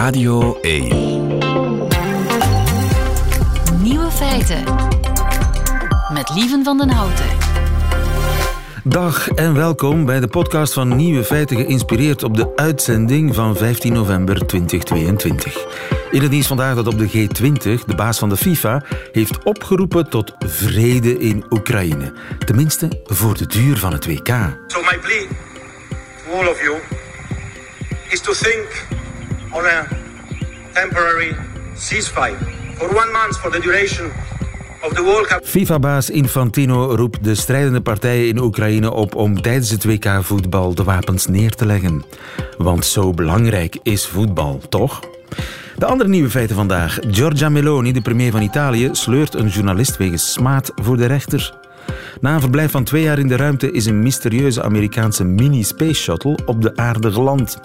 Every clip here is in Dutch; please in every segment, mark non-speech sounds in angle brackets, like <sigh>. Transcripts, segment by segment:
Radio 1. Nieuwe feiten. Met Lieven van den Houten. Dag en welkom bij de podcast van Nieuwe Feiten geïnspireerd op de uitzending van 15 november 2022. In het nieuws vandaag dat op de G20 de baas van de FIFA heeft opgeroepen tot vrede in Oekraïne. Tenminste voor de duur van het WK. So my plea to all of you is to think on a temporary ceasefire for one month for the duration. FIFA-baas Infantino roept de strijdende partijen in Oekraïne op om tijdens het WK-voetbal de wapens neer te leggen. Want zo belangrijk is voetbal, toch? De andere nieuwe feiten vandaag. Giorgia Meloni, de premier van Italië, sleurt een journalist wegens smaad voor de rechter. Na een verblijf van twee jaar in de ruimte is een mysterieuze Amerikaanse mini-space shuttle op de aarde geland.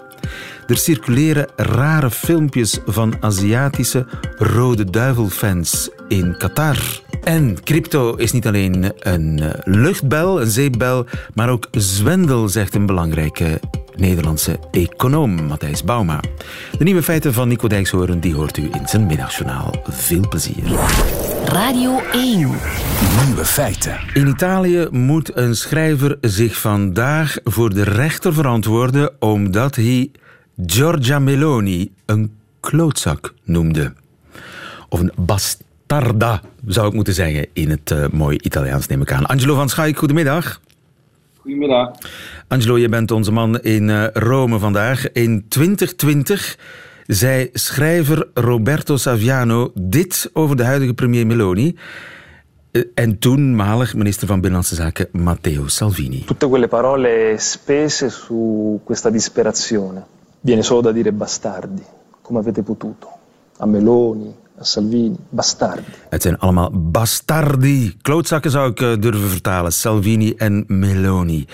Er circuleren rare filmpjes van Aziatische Rode Duivel-fans in Qatar. En crypto is niet alleen een eh, luchtbel, een zeepbel, maar ook zwendel, zegt een belangrijke Nederlandse econoom, Matthijs Bauma. De nieuwe feiten van Nico Dijkshoorn die hoort u in zijn middagjournaal. Veel plezier. Radio 1. Nieuwe feiten. In Italië moet een schrijver zich vandaag voor de rechter verantwoorden omdat hij Giorgia Meloni een klootzak noemde. Of een bastarda, zou ik moeten zeggen, in het uh, mooie Italiaans neem ik aan. Angelo van Schaik, goedemiddag. Goedemiddag. Angelo, je bent onze man in uh, Rome vandaag. In 2020 zei schrijver Roberto Saviano dit over de huidige premier Meloni. Uh, en toenmalig minister van Binnenlandse Zaken Matteo Salvini. Tutte quelle parole spese su questa disperazione. Viene solo da dire bastardi, come avete potuto. A Meloni, Salvini, bastardi. Het zijn allemaal bastardi. Klootzakken zou ik uh, durven vertalen. Salvini en Meloni.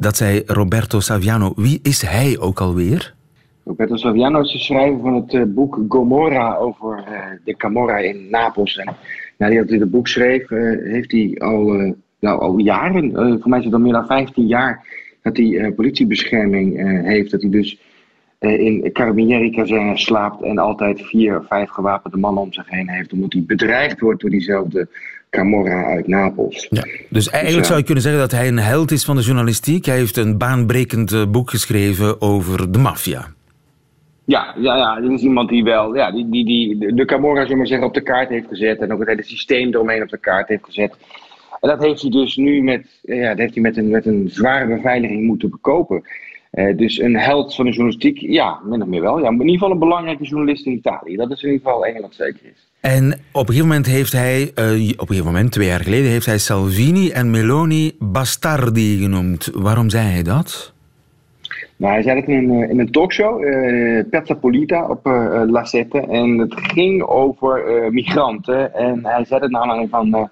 Dat zei Roberto Saviano. Wie is hij ook alweer? Roberto Saviano is de schrijver van het uh, boek Gomorra over uh, de Camorra in Napels. En nadat hij het boek schreef, heeft hij al, nou, al jaren, voor mij is het al meer dan 15 jaar, dat hij politiebescherming heeft. Dat hij dus in Carabinieri-kazerne slaapt en altijd vier of vijf gewapende mannen om zich heen heeft, omdat hij bedreigd wordt door diezelfde Camorra uit Napels. Ja, dus eigenlijk zou je kunnen zeggen dat hij een held is van de journalistiek. Hij heeft een baanbrekend boek geschreven over de maffia. Ja, ja, ja, dit is iemand die wel ja, die, die, die de Camorra zullen maar zeggen, op de kaart heeft gezet en ook het hele systeem eromheen op de kaart heeft gezet. En dat heeft hij dus nu met, ja, dat heeft hij met, een, met een zware beveiliging moeten bekopen. Uh, dus een held van de journalistiek, ja, min of meer wel. Ja, in ieder geval een belangrijke journalist in Italië. Dat is in ieder geval wat zeker is. En op een gegeven moment heeft hij, uh, op een gegeven moment, twee jaar geleden, heeft hij Salvini en Meloni bastardi genoemd. Waarom zei hij dat? Nou, hij zei het in een, in een talkshow, uh, Pezza Polita op uh, La Sette. En het ging over migranten. En hij zei het naar aanleiding van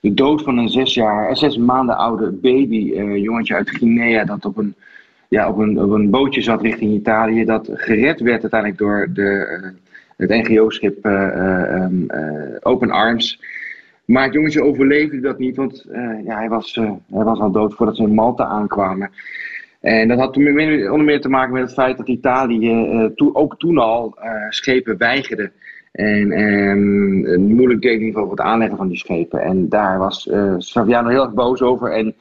de dood van een zes, jaar, zes maanden oude baby, een jongetje uit Guinea, dat op een ja, op, een, op een bootje zat richting Italië. Dat gered werd uiteindelijk door de, uh, het NGO-schip uh, um, uh, Open Arms. Maar het jongetje overleefde dat niet, want ja, hij, was, hij was al dood voordat ze in Malta aankwamen. En dat had onder meer te maken met het feit dat Italië to, ook toen al schepen weigerde. En um, moeilijk deed in ieder geval voor het aanleggen van die schepen. En daar was Saviano heel erg boos over. En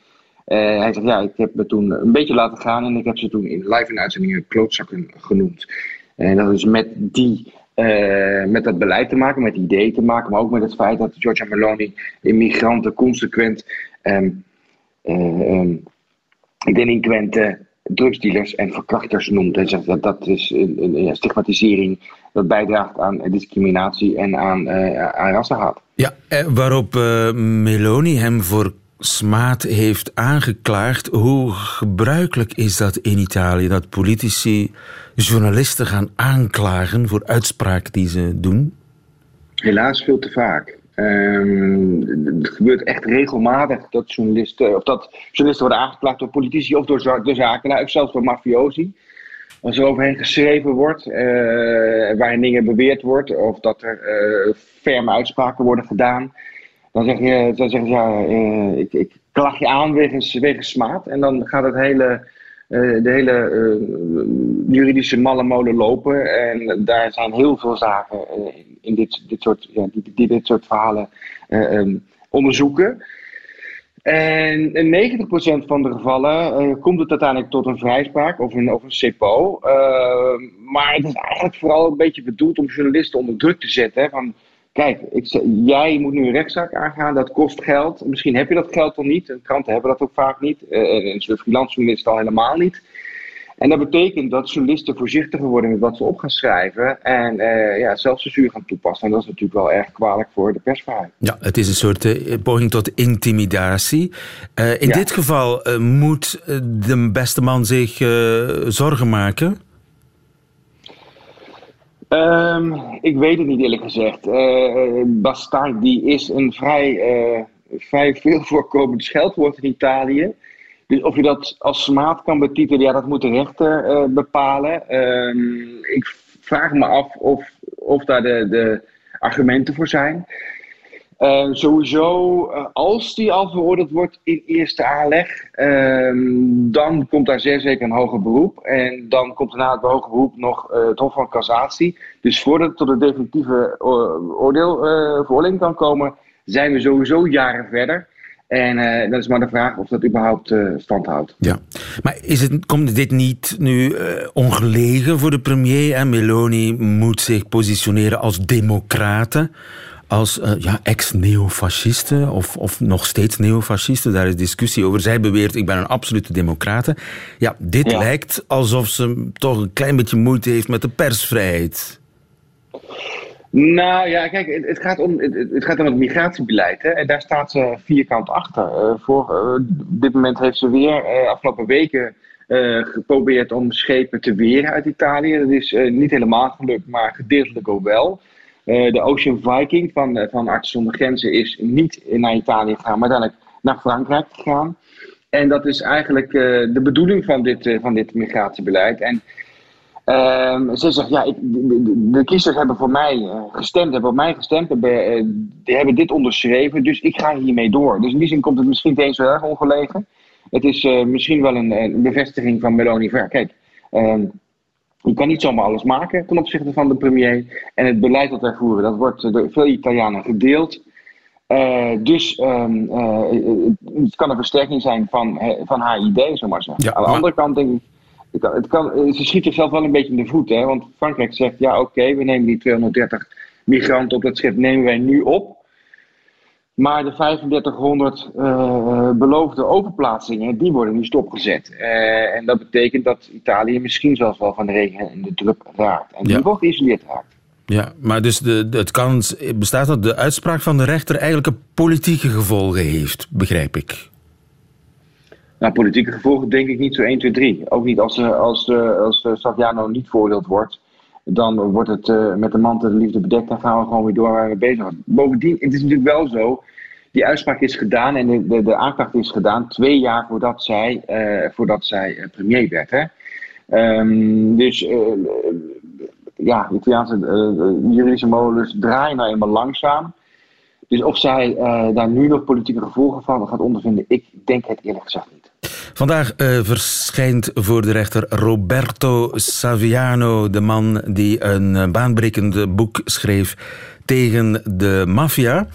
uh, hij zegt, ja, ik heb me toen een beetje laten gaan en ik heb ze toen in live in uitzendingen klootzakken genoemd. En dat is met die, uh, met dat beleid te maken, met ideeën te maken, maar ook met het feit dat Giorgia Meloni immigranten consequent um, uh, um, delinquenten, drugsdealers en verkrachters noemt. Hij zegt dat dat is een, een, stigmatisering dat bijdraagt aan discriminatie en aan, aan rassenhaat. Ja, waarop Meloni hem voor Smaat heeft aangeklaagd. Hoe gebruikelijk is dat in Italië, dat politici journalisten gaan aanklagen voor uitspraken die ze doen? Helaas veel te vaak. Het gebeurt echt regelmatig dat journalisten, of dat journalisten worden aangeklaagd door politici of door de zaken, of zelfs door mafiosi. Als er overheen geschreven wordt, uh, waarin dingen beweerd wordt, of dat er uh, ferme uitspraken worden gedaan dan zeg je, dan zeg je ja, uh, ik, ik klag je aan wegens, wegens smaad. En dan gaat het hele de hele juridische malle molen lopen. En daar zijn heel veel zaken in dit, dit, soort, ja, die, dit soort verhalen ehm, onderzoeken. En in 90% van de gevallen komt het uiteindelijk tot een vrijspraak of een, of een. Uh, maar het is eigenlijk vooral een beetje bedoeld om journalisten onder druk te zetten. Hè, van, kijk, ik, jij moet nu een rechtszaak aangaan, dat kost geld. Misschien heb je dat geld al niet. Kranten hebben dat ook vaak niet. Uh, en freelance journalisten al helemaal niet. En dat betekent dat journalisten voorzichtiger worden met wat ze op gaan schrijven. En uh, ja, zelfcensuur gaan toepassen. En dat is natuurlijk wel erg kwalijk voor de persvrijheid. Ja, het is een soort uh, poging tot intimidatie. Uh, in ja. dit geval moet de beste man zich zorgen maken? Um, ik weet het niet eerlijk gezegd. Bastard die is een vrij, vrij veel voorkomend scheldwoord in Italië. Dus of je dat als smaad kan betitelen, ja, dat moet de rechter uh, bepalen. Uh, ik vraag me af of, of daar de, de argumenten voor zijn. Uh, sowieso, uh, als die al veroordeeld wordt in eerste aanleg, ehm, dan komt daar zeer zeker een hoger beroep. En dan komt na het hoger beroep nog uh, het Hof van Cassatie. Dus voordat het tot een definitieve oordeel, veroordeling kan komen, zijn we sowieso jaren verder. En dat is maar de vraag of dat überhaupt stand houdt. Ja, maar is het, komt dit niet nu ongelegen voor de premier? En Meloni moet zich positioneren als democraten, als ja, ex-neofascisten of, of nog steeds neofascisten. Daar is discussie over. Zij beweert, ik ben een absolute democrate. Ja, dit ja. lijkt alsof ze toch een klein beetje moeite heeft met de persvrijheid. Nou ja, kijk, het, gaat om het, het, gaat om het migratiebeleid. Hè, en daar staat ze vierkant achter. Uh, voor, uh, op dit moment heeft ze weer afgelopen weken geprobeerd om schepen te weren uit Italië. Dat is niet helemaal gelukt, maar gedeeltelijk ook wel. De Ocean Viking van, van Artsen zonder Grenzen is niet naar Italië gegaan, maar uiteindelijk naar Frankrijk gegaan. En dat is eigenlijk de bedoeling van dit, van dit migratiebeleid. En Um, ze zegt, ja, ik, de, kiezers hebben voor mij gestemd, hebben op mij gestemd, hebben, dit onderschreven, dus ik ga hiermee door. Dus in die zin komt het misschien niet eens zo erg ongelegen. Het is misschien wel een, een, bevestiging van Meloni. Kijk, um, je kan niet zomaar alles maken ten opzichte van de premier. En het beleid dat wij voeren, dat wordt door veel Italianen gedeeld. dus um, het kan een versterking zijn van, van haar idee, zomaar maar zeggen. Ja, Aan de andere kant denk ik het kan, ze schiet zichzelf wel een beetje in de voet. Hè? Want Frankrijk zegt, ja oké, we nemen die 230 migranten op dat schip, nemen wij nu op. Maar de 3500 uh, beloofde overplaatsingen, die worden nu stopgezet. Uh, en dat betekent dat Italië misschien zelfs wel van de regen en de druk raakt. En die wordt geïsoleerd raakt. Ja, maar dus de, het kans bestaat dat de uitspraak van de rechter eigenlijk een politieke gevolgen heeft, begrijp ik. Nou, politieke gevolgen denk ik niet zo 1, 2, 3. Ook niet als, als, als, als Saviano niet veroordeeld wordt. Dan wordt het uh, met de mantel de liefde bedekt. Dan gaan we gewoon weer door waar we bezig zijn. Bovendien, het is natuurlijk wel zo. Die uitspraak is gedaan en de, de, aanklacht is gedaan twee jaar voordat zij, uh, voordat zij uh, premier werd. Hè? Um, dus ja, de Italiaanse juridische molens draaien nou eenmaal langzaam. Dus of zij daar nu nog politieke gevolgen van gaat ondervinden, ik denk het eerlijk gezegd niet. Vandaag uh, verschijnt voor de rechter Roberto Saviano, de man die een uh, baanbrekend boek schreef tegen de maffia.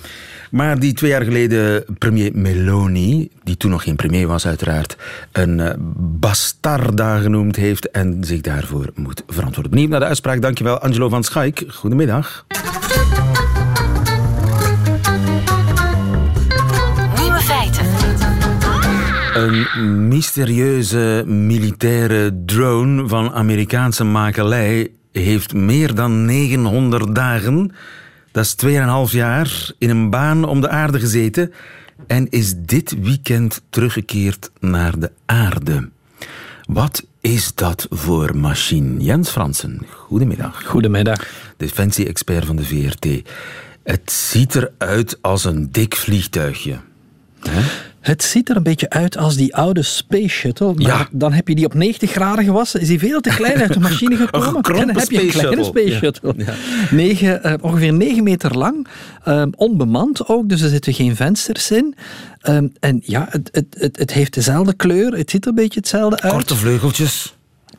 Maar die twee jaar geleden premier Meloni, die toen nog geen premier was uiteraard, een uh, bastarda genoemd heeft en zich daarvoor moet verantwoorden. Benieuwd naar de uitspraak. Dankjewel Angelo van Schaik. Goedemiddag. Een mysterieuze militaire drone van Amerikaanse makelij heeft meer dan 900 dagen, dat is 2,5 jaar, in een baan om de aarde gezeten en is dit weekend teruggekeerd naar de aarde. Wat is dat voor machine? Jens Fransen, goedemiddag. Goedemiddag. Defensie-expert van de VRT. Het ziet eruit als een dik vliegtuigje. Hè? Het ziet er een beetje uit als die oude Space Shuttle. Maar Ja. dan heb je die op 90 graden gewassen. Is die veel te klein uit de <laughs> machine gekomen? en dan heb je een Space kleine Shuttle. Space Shuttle. Negen, eh, ongeveer 9 meter lang. ehm, onbemand ook, dus er zitten geen vensters in. Ehm, en ja, het, het, het, het heeft dezelfde kleur. Het ziet er een beetje hetzelfde uit. Korte vleugeltjes.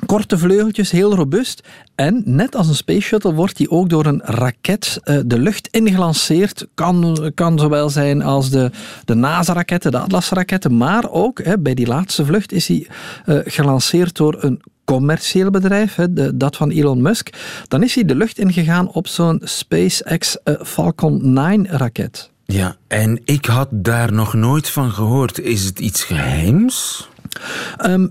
Korte vleugeltjes, heel robuust. En net als een Space Shuttle wordt die ook door een raket eh, de lucht ingelanceerd. Kan, kan zowel zijn als de, de NASA-raketten, de Atlas-raketten. Maar ook hè, bij die laatste vlucht is die eh, gelanceerd door een commercieel bedrijf, hè, de, dat van Elon Musk. Dan is hij de lucht ingegaan op zo'n SpaceX eh, Falcon 9-raket. Ja, en ik had daar nog nooit van gehoord. Is het iets geheims? Ehm,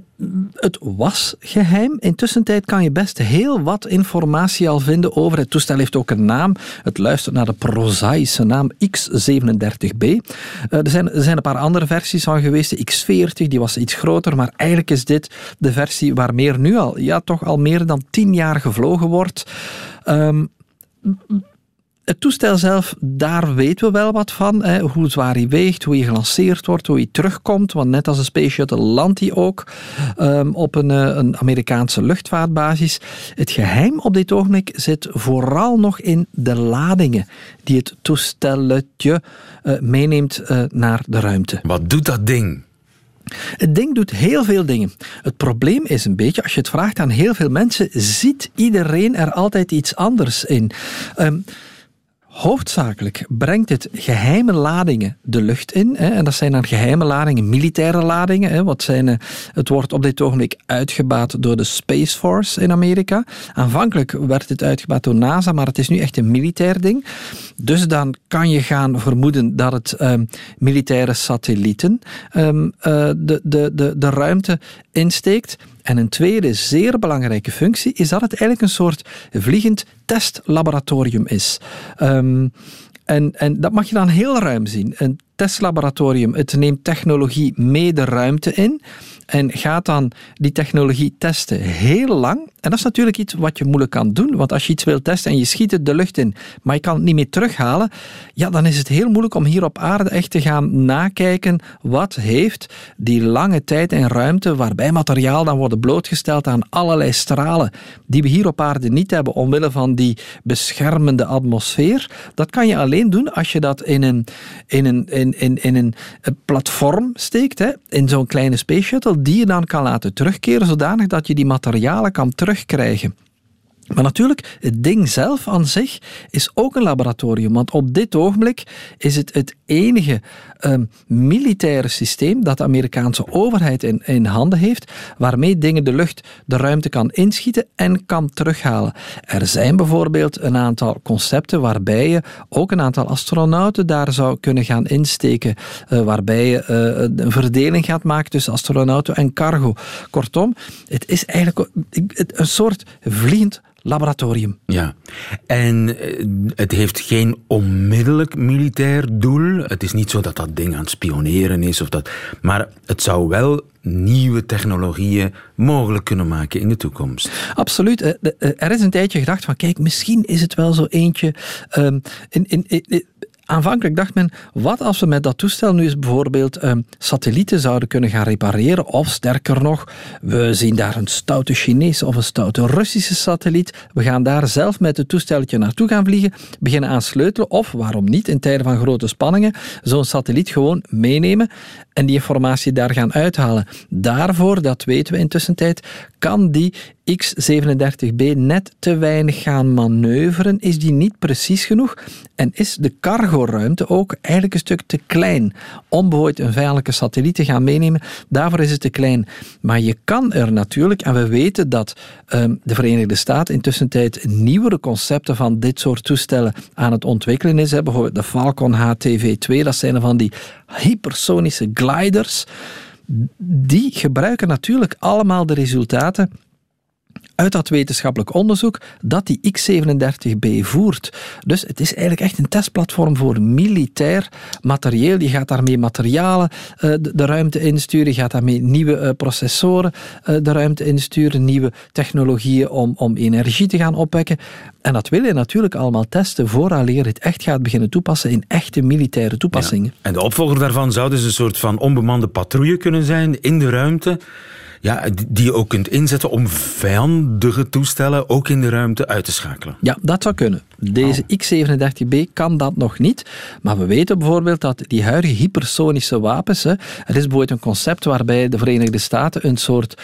het was geheim. Intussen kan je best heel wat informatie al vinden over het toestel. heeft ook een naam. Het luistert naar de prozaïsche naam X37B. Eh, er, zijn, er zijn een paar andere versies van geweest. De X40, die was iets groter. Maar eigenlijk is dit de versie waarmee er nu al, ja, toch al meer dan tien jaar gevlogen wordt. Ehm, het toestel zelf, daar weten we wel wat van. Hè. Hoe zwaar hij weegt, hoe hij gelanceerd wordt, hoe hij terugkomt. Want net als een Space Shuttle landt hij ook ehm, op een, eh, een Amerikaanse luchtvaartbasis. Het geheim op dit ogenblik zit vooral nog in de ladingen die het toestelletje eh, meeneemt eh, naar de ruimte. Wat doet dat ding? Het ding doet heel veel dingen. Het probleem is een beetje, als je het vraagt aan heel veel mensen, ziet iedereen er altijd iets anders in. Ehm, Hoofdzakelijk brengt het geheime ladingen de lucht in. Hè, en dat zijn dan geheime ladingen, militaire ladingen. Hè, wat zijn, eh, het wordt op dit ogenblik uitgebaat door de Space Force in Amerika. Aanvankelijk werd het uitgebaat door NASA, maar het is nu echt een militair ding. Dus dan kan je gaan vermoeden dat het ehm, militaire satellieten ehm, eh, de, de, de, de ruimte insteekt. En een tweede zeer belangrijke functie is dat het eigenlijk een soort vliegend testlaboratorium is. Ehm, en, en dat mag je dan heel ruim zien. Een testlaboratorium, het neemt technologie mee de ruimte in en gaat dan die technologie testen heel lang. En dat is natuurlijk iets wat je moeilijk kan doen, want als je iets wil testen en je schiet het de lucht in, maar je kan het niet meer terughalen, ja, dan is het heel moeilijk om hier op aarde echt te gaan nakijken wat heeft die lange tijd en ruimte waarbij materiaal dan wordt blootgesteld aan allerlei stralen die we hier op aarde niet hebben omwille van die beschermende atmosfeer. Dat kan je alleen doen als je dat in een, in een, in, in, in een platform steekt, hè, in zo'n kleine space shuttle, die je dan kan laten terugkeren, zodanig dat je die materialen kan terugkrijgen. Maar natuurlijk, het ding zelf aan zich is ook een laboratorium. Want op dit ogenblik is het het enige ehm, militaire systeem dat de Amerikaanse overheid in, in handen heeft, waarmee dingen de lucht, de ruimte kan inschieten en kan terughalen. Er zijn bijvoorbeeld een aantal concepten waarbij je ook een aantal astronauten daar zou kunnen gaan insteken, eh, waarbij je eh, een verdeling gaat maken tussen astronauten en cargo. Kortom, het is eigenlijk een soort vliegend laboratorium. Ja, en eh, het heeft geen onmiddellijk militair doel. Het is niet zo dat dat ding aan het spioneren is, of dat, maar het zou wel nieuwe technologieën mogelijk kunnen maken in de toekomst. Absoluut. Eh, eh, Er is een tijdje gedacht van, kijk, misschien is het wel zo eentje. ehm, in, in, in- Aanvankelijk dacht men, wat als we met dat toestel nu eens bijvoorbeeld ehm, satellieten zouden kunnen gaan repareren, of sterker nog, we zien daar een stoute Chinese of een stoute Russische satelliet, we gaan daar zelf met het toestelletje naartoe gaan vliegen, beginnen aan sleutelen, of waarom niet, in tijden van grote spanningen, zo'n satelliet gewoon meenemen en die informatie daar gaan uithalen. Daarvoor, dat weten we intussen tijd, kan die X37B net te weinig gaan manoeuvren, is die niet precies genoeg en is de cargoruimte ook eigenlijk een stuk te klein om bijvoorbeeld een vijandelijke satelliet te gaan meenemen. Daarvoor is het te klein. Maar je kan er natuurlijk, en we weten dat ehm, de Verenigde Staten intussen tijd nieuwere concepten van dit soort toestellen aan het ontwikkelen is. Hè. Bijvoorbeeld de Falcon HTV-2, dat zijn van die hypersonische gliders. Die gebruiken natuurlijk allemaal de resultaten uit dat wetenschappelijk onderzoek dat die X-37B voert. Dus het is eigenlijk echt een testplatform voor militair materieel. Je gaat daarmee materialen uh, de, ruimte insturen, je gaat daarmee nieuwe uh, processoren uh, de ruimte insturen, nieuwe technologieën om, om energie te gaan opwekken. En dat wil je natuurlijk allemaal testen vooraleer het echt gaat beginnen toepassen in echte militaire toepassingen. En de opvolger daarvan zou dus een soort van onbemande patrouille kunnen zijn in de ruimte ja, die je ook kunt inzetten om vijandige toestellen ook in de ruimte uit te schakelen. Ja, dat zou kunnen. Deze X-37B kan dat nog niet. Maar we weten bijvoorbeeld dat die huidige hypersonische wapens. Hè, er is bijvoorbeeld een concept waarbij de Verenigde Staten een soort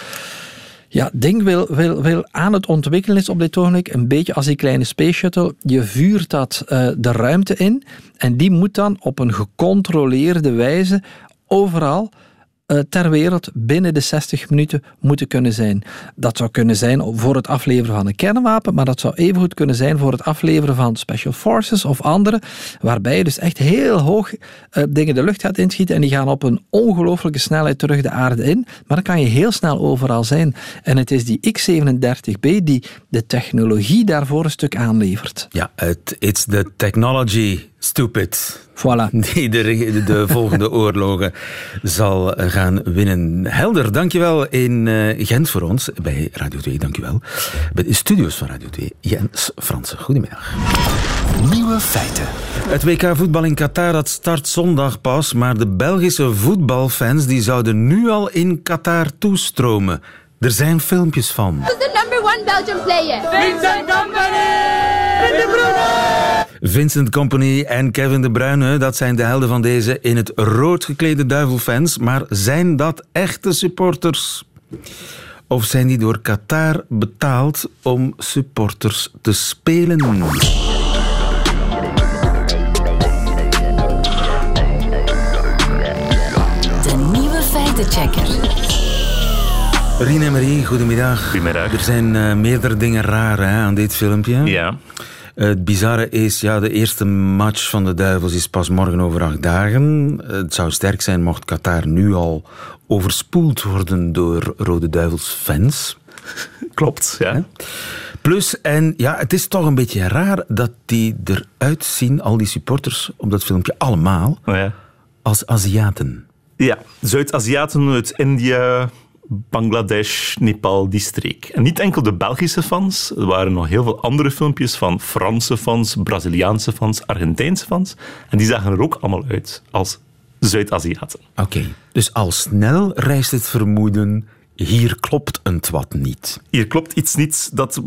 ja, ding wil, wil, wil aan het ontwikkelen is op dit ogenblik. Een beetje als die kleine space shuttle. Je vuurt dat uh, de ruimte in en die moet dan op een gecontroleerde wijze overal eh, ter wereld binnen de 60 minuten moeten kunnen zijn. Dat zou kunnen zijn voor het afleveren van een kernwapen, maar dat zou evengoed kunnen zijn voor het afleveren van special forces of andere, waarbij je dus echt heel hoog uh, dingen de lucht gaat inschieten en die gaan op een ongelooflijke snelheid terug de aarde in, maar dan kan je heel snel overal zijn. En het is die X-37B die de technologie daarvoor een stuk aanlevert. Ja, het it's the technology Stupid. Voilà. <laughs> Die de, de volgende <laughs> oorlogen zal gaan winnen. Helder, dankjewel in uh, Gent voor ons bij Radio 2. Dankjewel. Bij de studios van Radio 2. Jens Fransen, goedemiddag. Nieuwe feiten. Het WK voetbal in Qatar dat start zondag pas, maar de Belgische voetbalfans die zouden nu al in Qatar toestromen. Er zijn filmpjes van. Who's the number one Belgian player? Vincent Company! Vincent Company en Kevin De Bruyne, dat zijn de helden van deze in het rood geklede duivelfans. Maar zijn dat echte supporters? Of zijn die door Qatar betaald om supporters te spelen? De nieuwe feitenchecker. Rien en Marie, goedemiddag. Goedemiddag. Er zijn uh, meerdere dingen raar hè, aan dit filmpje. Ja. Het bizarre is, ja, de eerste match van de Duivels is pas morgen over acht dagen. Het zou sterk zijn mocht Qatar nu al overspoeld worden door Rode Duivels fans. <laughs> Klopt, ja. Plus, en ja, het is toch een beetje raar dat die eruit zien, al die supporters op dat filmpje, allemaal, oh ja. als Aziaten. Ja, Zuid-Aziaten uit India, Bangladesh, Nepal, die streek. En niet enkel de Belgische fans, er waren nog heel veel andere filmpjes van Franse fans, Braziliaanse fans, Argentijnse fans. En die zagen er ook allemaal uit als Zuid-Aziaten. Oké, okay. dus al snel reist het vermoeden, hier klopt een wat niet. Hier klopt iets niet dat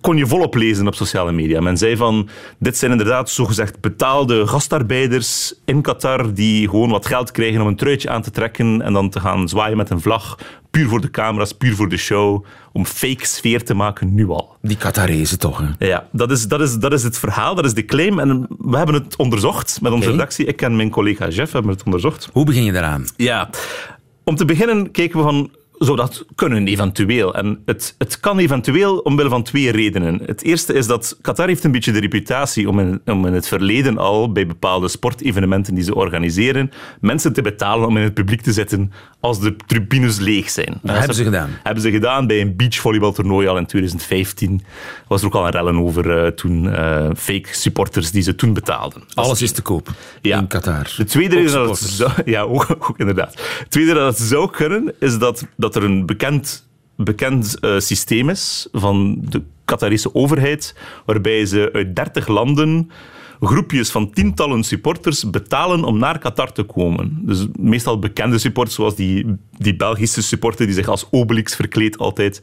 kon je volop lezen op sociale media. Men zei van, dit zijn inderdaad zogezegd betaalde gastarbeiders in Qatar die gewoon wat geld krijgen om een truitje aan te trekken en dan te gaan zwaaien met een vlag, puur voor de camera's, puur voor de show, om fake sfeer te maken, nu al. Die Qatarezen toch, hè? Ja, dat is, dat, is, dat is het verhaal, dat is de claim. En we hebben het onderzocht met onze okay. redactie. Ik en mijn collega Jeff hebben het onderzocht. Hoe begin je daaraan? Ja, om te beginnen keken we van zou dat kunnen eventueel. En het, het kan eventueel omwille van twee redenen. Het eerste is dat Qatar heeft een beetje de reputatie om in, om in het verleden al bij bepaalde sportevenementen die ze organiseren mensen te betalen om in het publiek te zitten als de tribunes leeg zijn. Dat hebben ze gedaan. Hebben ze gedaan bij een beachvolleybaltoernooi al in 2015. Was er ook al een rellen over uh, toen uh, fake supporters die ze toen betaalden. Alles is te koop ja. in Qatar. De tweede reden dat het zou, <laughs> ja, ook, ook inderdaad. De tweede dat het zou kunnen is dat, dat dat er een bekend, bekend uh, systeem is van de Qatarische overheid, waarbij ze uit 30 landen groepjes van tientallen supporters betalen om naar Qatar te komen. Dus meestal bekende supporters, zoals die, die Belgische supporter die zich als Obelix verkleedt altijd.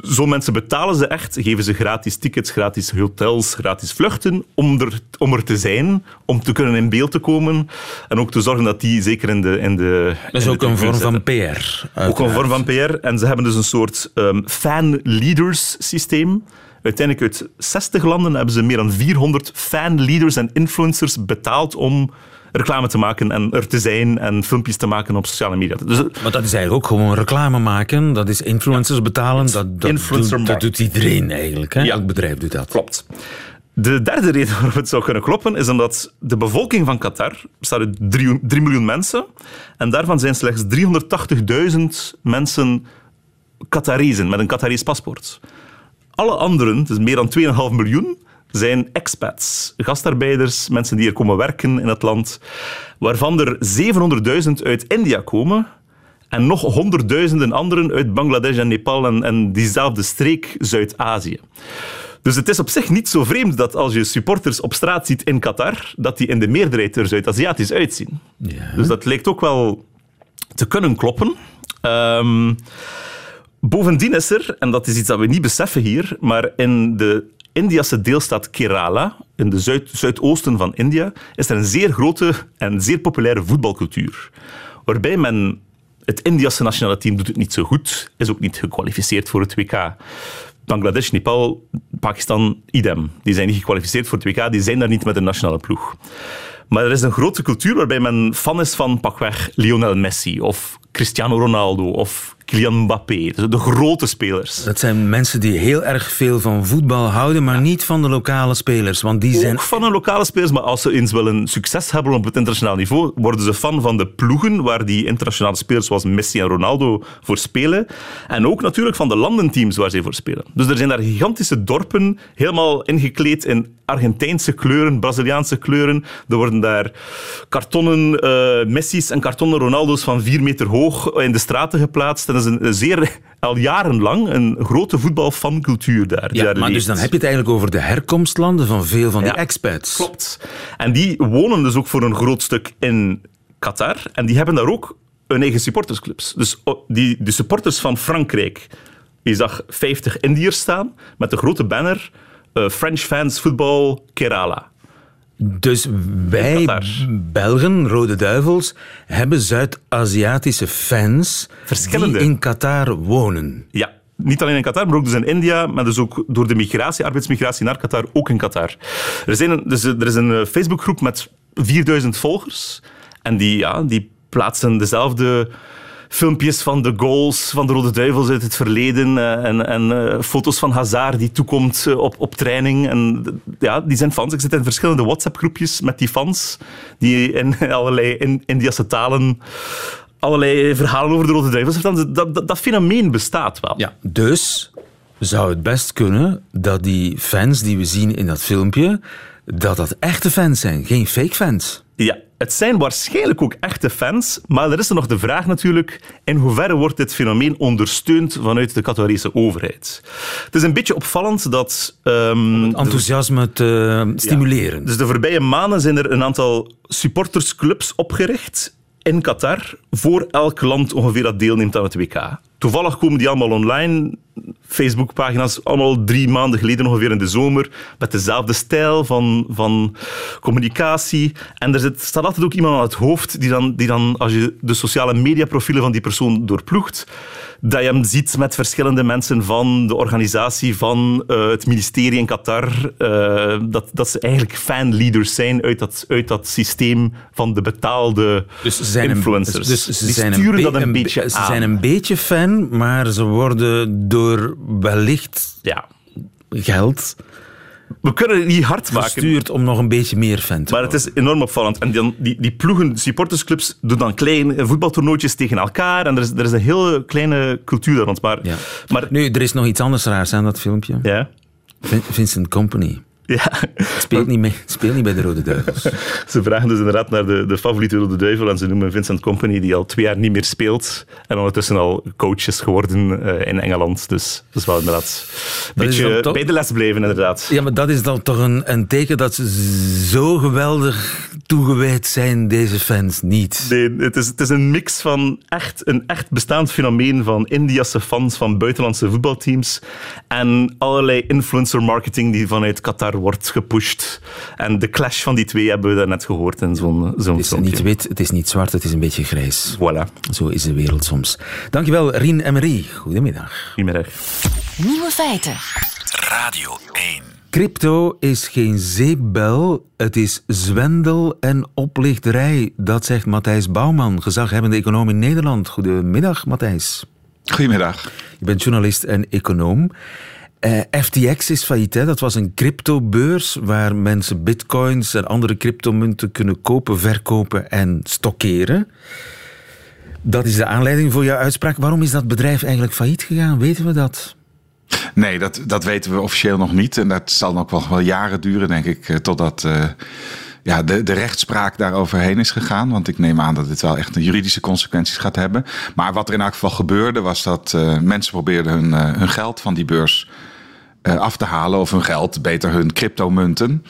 Zo'n mensen betalen ze echt, geven ze gratis tickets, gratis hotels, gratis vluchten om er, om er te zijn, om te kunnen in beeld te komen en ook te zorgen dat die zeker in de... In de dat is ook een vorm van PR. Uiteraard. Ook een vorm van PR. En ze hebben dus een soort um, fan-leaders systeem. Uiteindelijk uit 60 landen hebben ze meer dan 400 fanleaders en influencers betaald om reclame te maken en er te zijn en filmpjes te maken op sociale media. Dus, maar dat is eigenlijk ook gewoon reclame maken. Dat is influencers ja, betalen. Dat, dat, doet, dat doet iedereen eigenlijk. Hè? Ja. Elk bedrijf doet dat. Klopt. De derde reden waarom het zou kunnen kloppen is omdat de bevolking van Qatar bestaat uit 3 miljoen mensen en daarvan zijn slechts 380.000 mensen Qatarezen met een Qatarees paspoort. Alle anderen, dus meer dan 2,5 miljoen, zijn expats, gastarbeiders, mensen die er komen werken in het land, waarvan er 700.000 uit India komen en nog honderdduizenden anderen uit Bangladesh en Nepal en, en diezelfde streek Zuid-Azië. Dus het is op zich niet zo vreemd dat als je supporters op straat ziet in Qatar, dat die in de meerderheid er Zuid-Aziatisch uitzien. Ja. Dus dat lijkt ook wel te kunnen kloppen. Ehm, bovendien is er, en dat is iets dat we niet beseffen hier, maar in de Indiase deelstaat Kerala, in de zuid zuidoosten van India, is er een zeer grote en zeer populaire voetbalcultuur. Waarbij men het Indiase nationale team doet het niet zo goed, is ook niet gekwalificeerd voor het WK. Bangladesh, Nepal, Pakistan, idem. Die zijn niet gekwalificeerd voor het WK, die zijn daar niet met een nationale ploeg. Maar er is een grote cultuur waarbij men fan is van pakweg Lionel Messi of Cristiano Ronaldo of Kylian Mbappé. De grote spelers. Dat zijn mensen die heel erg veel van voetbal houden, maar niet van de lokale spelers. Want die zijn Ook van een lokale spelers, maar als ze eens willen succes hebben op het internationaal niveau, worden ze fan van de ploegen waar die internationale spelers zoals Messi en Ronaldo voor spelen. En ook natuurlijk van de landenteams waar ze voor spelen. Dus er zijn daar gigantische dorpen, helemaal ingekleed in Argentijnse kleuren, Braziliaanse kleuren. Er worden daar kartonnen eh, Messi's en kartonnen Ronaldo's van vier meter hoog in de straten geplaatst. En dat is een, zeer, al jarenlang, een grote voetbalfancultuur daar. Ja, daar maar dus dan heb je het eigenlijk over de herkomstlanden van veel van die Ja, expats. Klopt. En die wonen dus ook voor een groot stuk in Qatar. En die hebben daar ook hun eigen supportersclubs. Dus die, de supporters van Frankrijk, je zag 50 Indiërs staan met de grote banner eh, French Fans Football Kerala. Dus wij. Belgen, Rode Duivels, hebben Zuid-Aziatische fans Verschillende. die in Qatar wonen. Ja, niet alleen in Qatar, maar ook dus in India, maar dus ook door de migratie, arbeidsmigratie naar Qatar, ook in Qatar. Er, zijn dus er is een eh, Facebookgroep met 4000 volgers en die, ja, die plaatsen dezelfde filmpjes van de goals van de Rode Duivels uit het verleden eh, en, en eh, foto's van Hazard die toekomt eh, op, op training. En ja, die zijn fans. Ik zit in verschillende WhatsApp-groepjes met die fans die in <laughs> allerlei in, Indiase talen allerlei verhalen over de Rode Duivels vertellen. Dat, dat, dat fenomeen bestaat wel. Ja, dus zou het best kunnen dat die fans die we zien in dat filmpje, dat dat echte fans zijn, geen fake fans. Ja, het zijn waarschijnlijk ook echte fans, maar er is er nog de vraag natuurlijk, in hoeverre wordt dit fenomeen ondersteund vanuit de Qatarese overheid? Het is een beetje opvallend dat... ehm, Enthousiasme te stimuleren. dus de voorbije maanden zijn er een aantal supportersclubs opgericht in Qatar voor elk land ongeveer dat deelneemt aan het WK. Toevallig komen die allemaal online. Facebookpagina's, allemaal drie maanden geleden ongeveer in de zomer, met dezelfde stijl van, van communicatie. En er zit, staat altijd ook iemand aan het hoofd die dan, die dan, als je de sociale mediaprofielen van die persoon doorploegt, dat je hem ziet met verschillende mensen van de organisatie, van eh, het ministerie in Qatar, eh, dat, dat ze eigenlijk fanleaders zijn uit dat, uit dat systeem van de betaalde Dus ze influencers. Een, dus ze Die zijn sturen een, dat een be- beetje Ze aan. zijn een beetje fan, maar ze worden door wellicht Ja. geld We kunnen het niet hard maken. gestuurd om nog een beetje meer fan te Maar het is enorm opvallend. En dan, die, die ploegen, supportersclubs, doen dan kleine voetbaltoernooitjes tegen elkaar. En er is, er is een hele kleine cultuur daar rond. Maar, Ja. maar Nu, er is nog iets anders raars aan dat filmpje. ja. Vin- Vincent Company. Ja. Speelt niet, mee, speelt niet bij de Rode Duivels. <laughs> Ze vragen dus inderdaad naar de, de favoriete Rode Duivel en ze noemen Vincent Company, die al twee jaar niet meer speelt en ondertussen al coach is geworden eh, in Engeland. Dus dat is wel inderdaad een beetje toch- bij de les blijven, inderdaad. Ja, maar dat is dan toch een, een teken dat ze zo geweldig toegewijd zijn, deze fans niet. Nee, het, is, het is een mix van echt, een echt bestaand fenomeen van Indiase fans van buitenlandse voetbalteams en allerlei influencer marketing die vanuit Qatar wordt gepusht. En de clash van die twee hebben we daarnet gehoord in zo'n zo'n Het is filmpje. niet wit, het is niet zwart, het is een beetje grijs. Voilà, Zo is de wereld soms. Dankjewel, Rien en Marie. Goedemiddag. erg. Nieuwe feiten. Radio 1. Crypto is geen zeepbel, het is zwendel en oplichterij. Dat zegt Matthijs Bouwman, gezaghebbende econoom in Nederland. Goedemiddag, Matthijs. Goedemiddag. Je bent journalist en econoom. Eh, FTX is failliet. Hè? Dat was een cryptobeurs waar mensen bitcoins en andere cryptomunten kunnen kopen, verkopen en stockeren. Dat is de aanleiding voor jouw uitspraak. Waarom is dat bedrijf eigenlijk failliet gegaan? Weten we dat? Nee, dat, dat weten we officieel nog niet. En dat zal nog wel, jaren duren, denk ik, eh, totdat uh, ja, de, de rechtspraak daaroverheen is gegaan. Want ik neem aan dat dit wel echt juridische consequenties gaat hebben. Maar wat er in elk geval gebeurde, was dat mensen probeerden hun, hun geld van die beurs af te halen. Of hun geld, beter hun cryptomunten.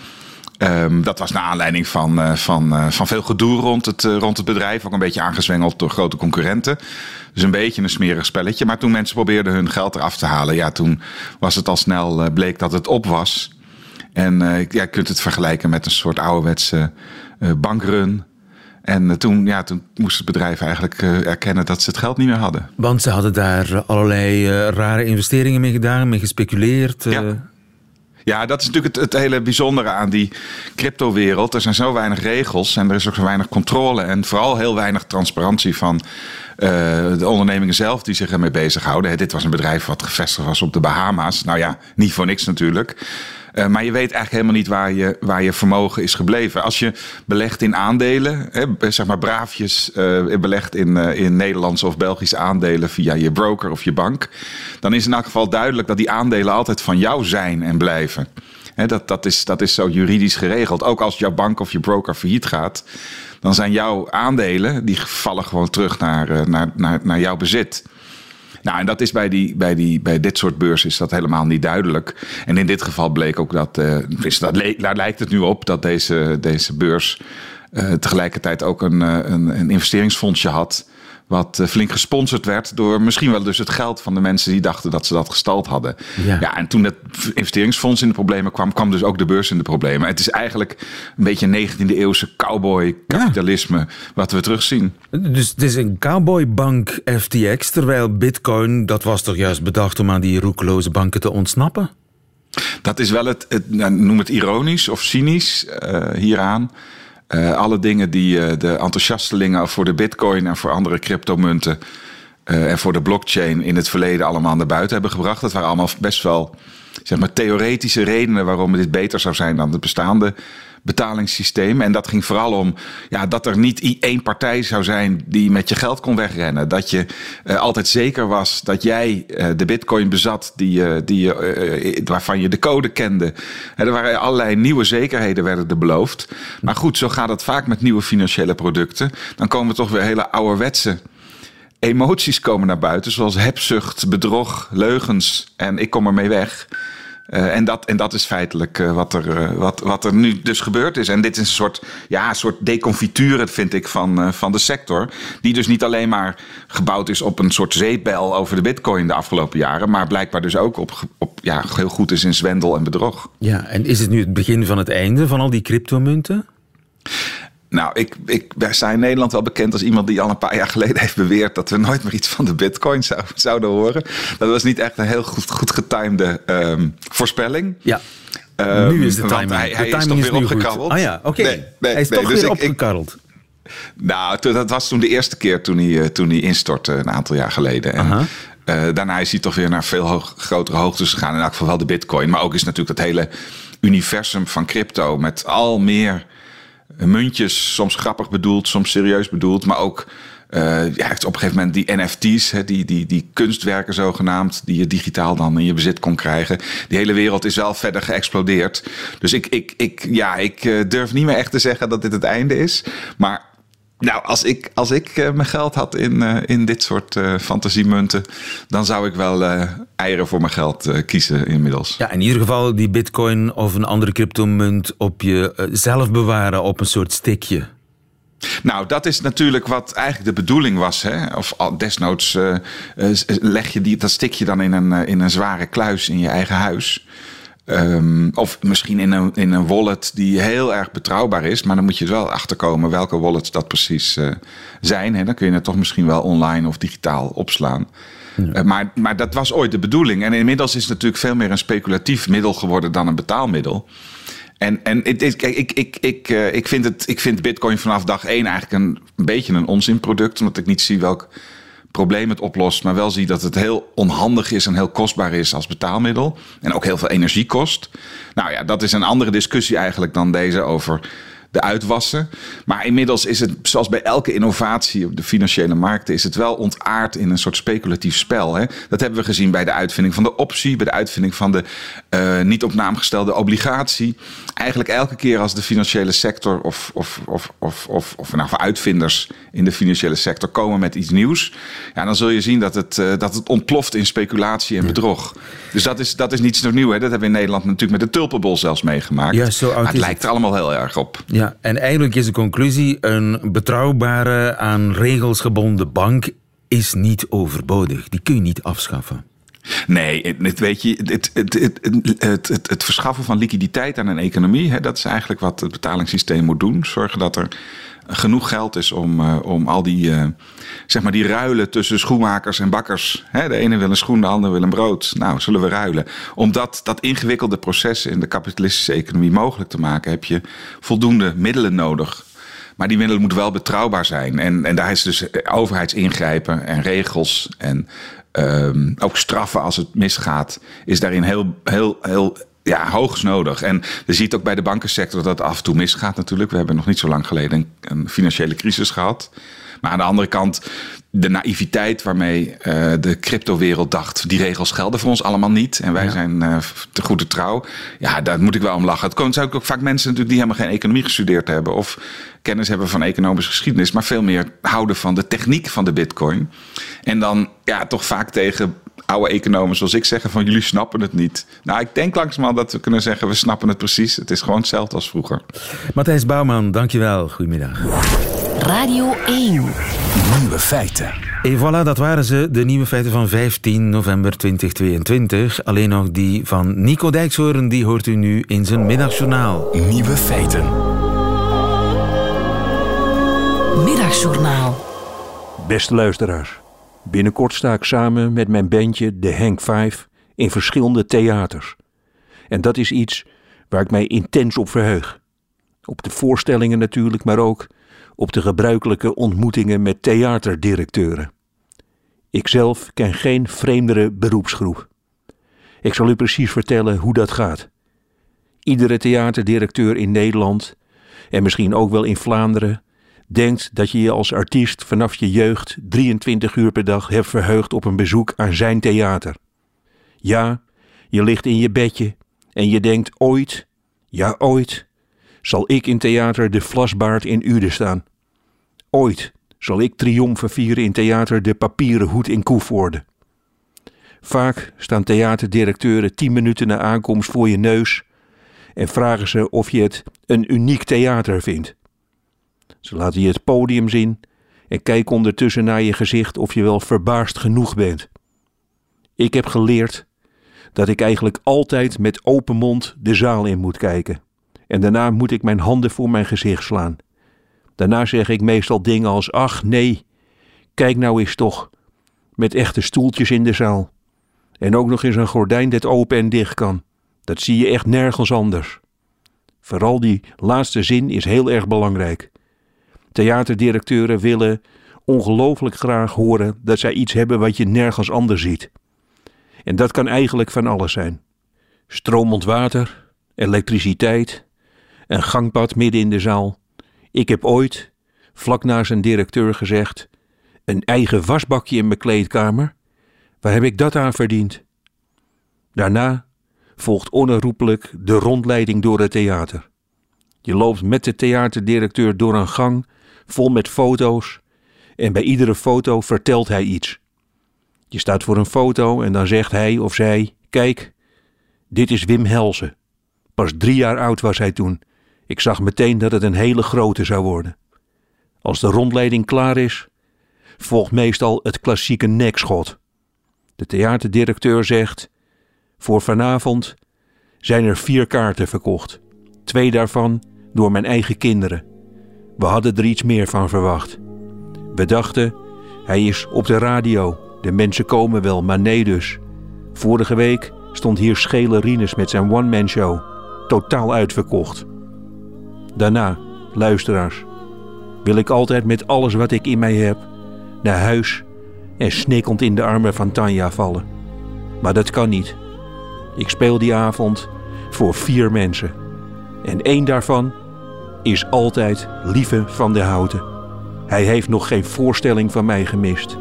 Um, dat was naar aanleiding van, uh, van, uh, van veel gedoe rond het, rond het bedrijf. Ook een beetje aangezwengeld door grote concurrenten. Dus een beetje een smerig spelletje. Maar toen mensen probeerden hun geld eraf te halen, ja, toen was het al snel bleek dat het op was. En ja, je kunt het vergelijken met een soort ouderwetse bankrun. En toen, ja, toen moest het bedrijf eigenlijk erkennen dat ze het geld niet meer hadden. Want ze hadden daar allerlei rare investeringen mee gedaan, mee gespeculeerd. Ja. Ja, dat is natuurlijk het, het hele bijzondere aan die cryptowereld. Er zijn zo weinig regels en er is ook zo weinig controle. En vooral heel weinig transparantie van uh, de ondernemingen zelf die zich ermee bezighouden. Dit was een bedrijf wat gevestigd was op de Bahama's. Nou ja, niet voor niks natuurlijk. Uh, maar je weet eigenlijk helemaal niet waar je, waar je vermogen is gebleven. Als je belegt in aandelen, hè, zeg maar braafjes uh, belegt in, uh, in Nederlandse of Belgische aandelen via je broker of je bank, dan is in elk geval duidelijk dat die aandelen altijd van jou zijn en blijven. Hè, dat, dat, is, dat is zo juridisch geregeld. Ook als jouw bank of je broker failliet gaat, dan zijn jouw aandelen, die vallen gewoon terug naar, naar, naar, naar jouw bezit. Nou, en dat is bij, die, bij, die, bij dit soort beurzen is dat helemaal niet duidelijk. En in dit geval bleek ook dat, uh, is dat daar lijkt het nu op dat deze, deze beurs uh, tegelijkertijd ook een, een, een investeringsfondsje had wat eh, flink gesponsord werd door misschien wel dus het geld van de mensen die dachten dat ze dat gestald hadden. Ja, ja en toen het investeringsfonds in de problemen kwam, kwam dus ook de beurs in de problemen. Het is eigenlijk een beetje 19e eeuwse cowboy-kapitalisme ja. wat we terugzien. Dus het is een cowboybank FTX, terwijl Bitcoin, dat was toch juist bedacht om aan die roekeloze banken te ontsnappen? Dat is wel het, het nou, noem het ironisch of cynisch uh, hieraan. Uh, alle dingen die uh, de enthousiastelingen voor de bitcoin en voor andere cryptomunten uh, en voor de blockchain in het verleden allemaal naar buiten hebben gebracht. Dat waren allemaal best wel zeg maar, theoretische redenen waarom dit beter zou zijn dan het bestaande betalingssysteem. En dat ging vooral om ja, dat er niet één partij zou zijn die met je geld kon wegrennen. Dat je uh, altijd zeker was dat jij uh, de bitcoin bezat die, die, waarvan je de code kende. er waren allerlei nieuwe zekerheden werden er beloofd. Maar goed, zo gaat het vaak met nieuwe financiële producten. Dan komen toch weer hele ouderwetse emoties komen naar buiten, zoals hebzucht, bedrog, leugens en ik kom ermee weg. Uh, en, dat, en dat is feitelijk uh, wat, er, uh, wat, wat er nu dus gebeurd is. En dit is een soort, ja, een soort deconfiture, vind ik, van, van de sector. Die dus niet alleen maar gebouwd is op een soort zeepbel over de bitcoin de afgelopen jaren. Maar blijkbaar dus ook op, op, ja, heel goed is in zwendel en bedrog. Ja, en is het nu het begin van het einde van al die cryptomunten? Nou, ik, ik sta in Nederland wel bekend als iemand die al een paar jaar geleden heeft beweerd dat we nooit meer iets van de bitcoin zou, zouden horen. Dat was niet echt een heel goed, goed getimede um, voorspelling. Ja. Um, nu is de timing. Hij, hij de timing is toch weer opgekarreld. Ah ja, oké. Okay. Nee, nee, hij is nee, toch dus weer ik, opgekarreld. Ik, nou, dat was toen de eerste keer toen hij, toen hij instortte een aantal jaar geleden. En, uh, daarna is hij toch weer naar veel hoog, grotere hoogtes gegaan. In elk geval wel de bitcoin. Maar ook is natuurlijk het hele universum van crypto met al meer muntjes, soms grappig bedoeld, soms serieus bedoeld, maar ook uh, ja, op een gegeven moment die NFT's, die, die, die kunstwerken zogenaamd, die je digitaal dan in je bezit kon krijgen. Die hele wereld is wel verder geëxplodeerd. Dus ik, ik, ik, ja, ik uh, durf niet meer echt te zeggen dat dit het einde is. Maar nou, als ik, als ik uh, mijn geld had in, uh, in dit soort uh, fantasiemunten, dan zou ik wel eieren voor mijn geld kiezen inmiddels. Ja, in ieder geval die bitcoin of een andere cryptomunt op je zelf bewaren op een soort stickje. Nou, dat is natuurlijk wat eigenlijk de bedoeling was. Hè? Of desnoods leg je die, dat stikje dan in een, in een zware kluis in je eigen huis. Um, of misschien in een, in een wallet die heel erg betrouwbaar is. Maar dan moet je er wel achterkomen welke wallets dat precies uh, zijn. Hè? Dan kun je het toch misschien wel online of digitaal opslaan. Ja. Uh, maar, maar dat was ooit de bedoeling. En inmiddels is het natuurlijk veel meer een speculatief middel geworden dan een betaalmiddel. En, en het, kijk, ik, ik, ik, uh, ik, vind het, ik vind Bitcoin vanaf dag één eigenlijk een, een beetje een onzinproduct. Omdat ik niet zie welk probleem het oplost, maar wel zie dat het heel onhandig is en heel kostbaar is als betaalmiddel. En ook heel veel energie kost. Nou ja, dat is een andere discussie eigenlijk dan deze over eruit wassen. Maar inmiddels is het, zoals bij elke innovatie op de financiële markten, is het wel ontaard in een soort speculatief spel. Hè? Dat hebben we gezien bij de uitvinding van de optie, bij de uitvinding van de uh, niet op naam gestelde obligatie. Eigenlijk elke keer als de financiële sector of, of, of, of, of, of nou, uitvinders in de financiële sector komen met iets nieuws, ja, dan zul je zien dat het, uh, dat het ontploft in speculatie en bedrog. Dus dat is, dat is niets nieuws. Hè? Dat hebben we in Nederland natuurlijk met de tulpenbol zelfs meegemaakt. Ja, zo maar het lijkt er allemaal heel erg op. Ja, en eigenlijk is de conclusie: een betrouwbare, aan regels gebonden bank is niet overbodig. Die kun je niet afschaffen. Nee, het, weet je, het, het, het, het, verschaffen van liquiditeit aan een economie, hè, dat is eigenlijk wat het betalingssysteem moet doen. Zorgen dat er genoeg geld is om, uh, om al die, uh, zeg maar die ruilen tussen schoenmakers en bakkers. Hè, de ene wil een schoen, de ander wil een brood. Nou, zullen we ruilen. Om dat, dat ingewikkelde proces in de kapitalistische economie mogelijk te maken, heb je voldoende middelen nodig. Maar die middelen moeten wel betrouwbaar zijn. En, en daar is dus overheidsingrijpen en regels en um, ook straffen als het misgaat, is daarin heel, heel, heel ja, hoogst nodig. En je ziet ook bij de bankensector dat het af en toe misgaat natuurlijk. We hebben nog niet zo lang geleden een, financiële crisis gehad. Maar aan de andere kant, de naïviteit waarmee uh, de cryptowereld dacht... die regels gelden voor ons allemaal niet. En wij zijn uh, te goede trouw. Ja, daar moet ik wel om lachen. Het zijn ook vaak mensen natuurlijk die helemaal geen economie gestudeerd hebben... of kennis hebben van economische geschiedenis... maar veel meer houden van de techniek van de bitcoin. En dan ja, toch vaak tegen oude economen zoals ik zeggen van jullie snappen het niet. Nou, ik denk langzamerhand dat we kunnen zeggen we snappen het precies. Het is gewoon hetzelfde als vroeger. Matthijs Bouwman, dankjewel. Goedemiddag. Radio 1. Nieuwe feiten. En voilà, dat waren ze, de nieuwe feiten van 15 november 2022. Alleen nog die van Nico Dijkshoorn, die hoort u nu in zijn middagjournaal. Nieuwe feiten. Middagjournaal. Beste luisteraars. Binnenkort sta ik samen met mijn bandje, de Hank 5, in verschillende theaters. En dat is iets waar ik mij intens op verheug. Op de voorstellingen natuurlijk, maar ook op de gebruikelijke ontmoetingen met theaterdirecteuren. Ikzelf ken geen vreemdere beroepsgroep. Ik zal u precies vertellen hoe dat gaat. Iedere theaterdirecteur in Nederland, en misschien ook wel in Vlaanderen, denkt dat je je als artiest vanaf je jeugd 23 uur per dag hebt verheugd op een bezoek aan zijn theater. Ja, je ligt in je bedje en je denkt ooit, ja ooit, zal ik in theater De Vlasbaard in Uden staan. Ooit zal ik triomfen vieren in theater De Papieren Hoed in Koevoorde. Vaak staan theaterdirecteuren tien minuten na aankomst voor je neus en vragen ze of je het een uniek theater vindt. Ze laten je het podium zien en kijken ondertussen naar je gezicht of je wel verbaasd genoeg bent. Ik heb geleerd dat ik eigenlijk altijd met open mond de zaal in moet kijken. En daarna moet ik mijn handen voor mijn gezicht slaan. Daarna zeg ik meestal dingen als: Ach nee, kijk nou eens toch. Met echte stoeltjes in de zaal. En ook nog eens een gordijn dat open en dicht kan. Dat zie je echt nergens anders. Vooral die laatste zin is heel erg belangrijk. Theaterdirecteuren willen ongelooflijk graag horen dat zij iets hebben wat je nergens anders ziet. En dat kan eigenlijk van alles zijn: stromend water, elektriciteit, een gangpad midden in de zaal. Ik heb ooit, vlak naast een directeur, gezegd: een eigen wasbakje in mijn kleedkamer. Waar heb ik dat aan verdiend? Daarna volgt onherroepelijk de rondleiding door het theater. Je loopt met de theaterdirecteur door een gang vol met foto's. En bij iedere foto vertelt hij iets. Je staat voor een foto en dan zegt hij of zij: Kijk, dit is Wim Helsen. Pas drie jaar oud was hij toen. Ik zag meteen dat het een hele grote zou worden. Als de rondleiding klaar is, volgt meestal het klassieke nekschot. De theaterdirecteur zegt: Voor vanavond zijn er vier kaarten verkocht. Twee daarvan door mijn eigen kinderen. We hadden er iets meer van verwacht. We dachten, hij is op de radio. De mensen komen wel, maar nee dus. Vorige week stond hier Schele Rines met zijn one-man show. Totaal uitverkocht. Daarna, luisteraars, wil ik altijd met alles wat ik in mij heb naar huis en snikkend in de armen van Tanja vallen. Maar dat kan niet. Ik speel die avond voor vier mensen. En één daarvan is altijd Lieve van der Houten. Hij heeft nog geen voorstelling van mij gemist.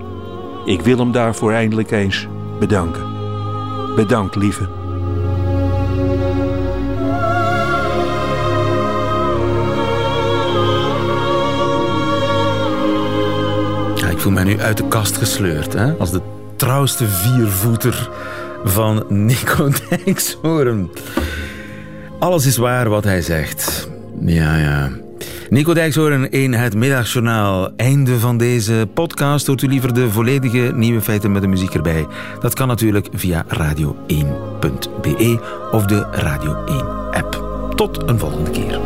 Ik wil hem daarvoor eindelijk eens bedanken. Bedankt, lieve. Ik voel mij nu uit de kast gesleurd, hè? als de trouwste viervoeter van Nico <laughs> Dijkshoorn. Alles is waar wat hij zegt. Ja, ja. Nico Dijkshoorn in het middagjournaal. Einde van deze podcast. Hoort u liever de volledige nieuwe feiten met de muziek erbij? Dat kan natuurlijk via radio1.be of de Radio 1 app. Tot een volgende keer.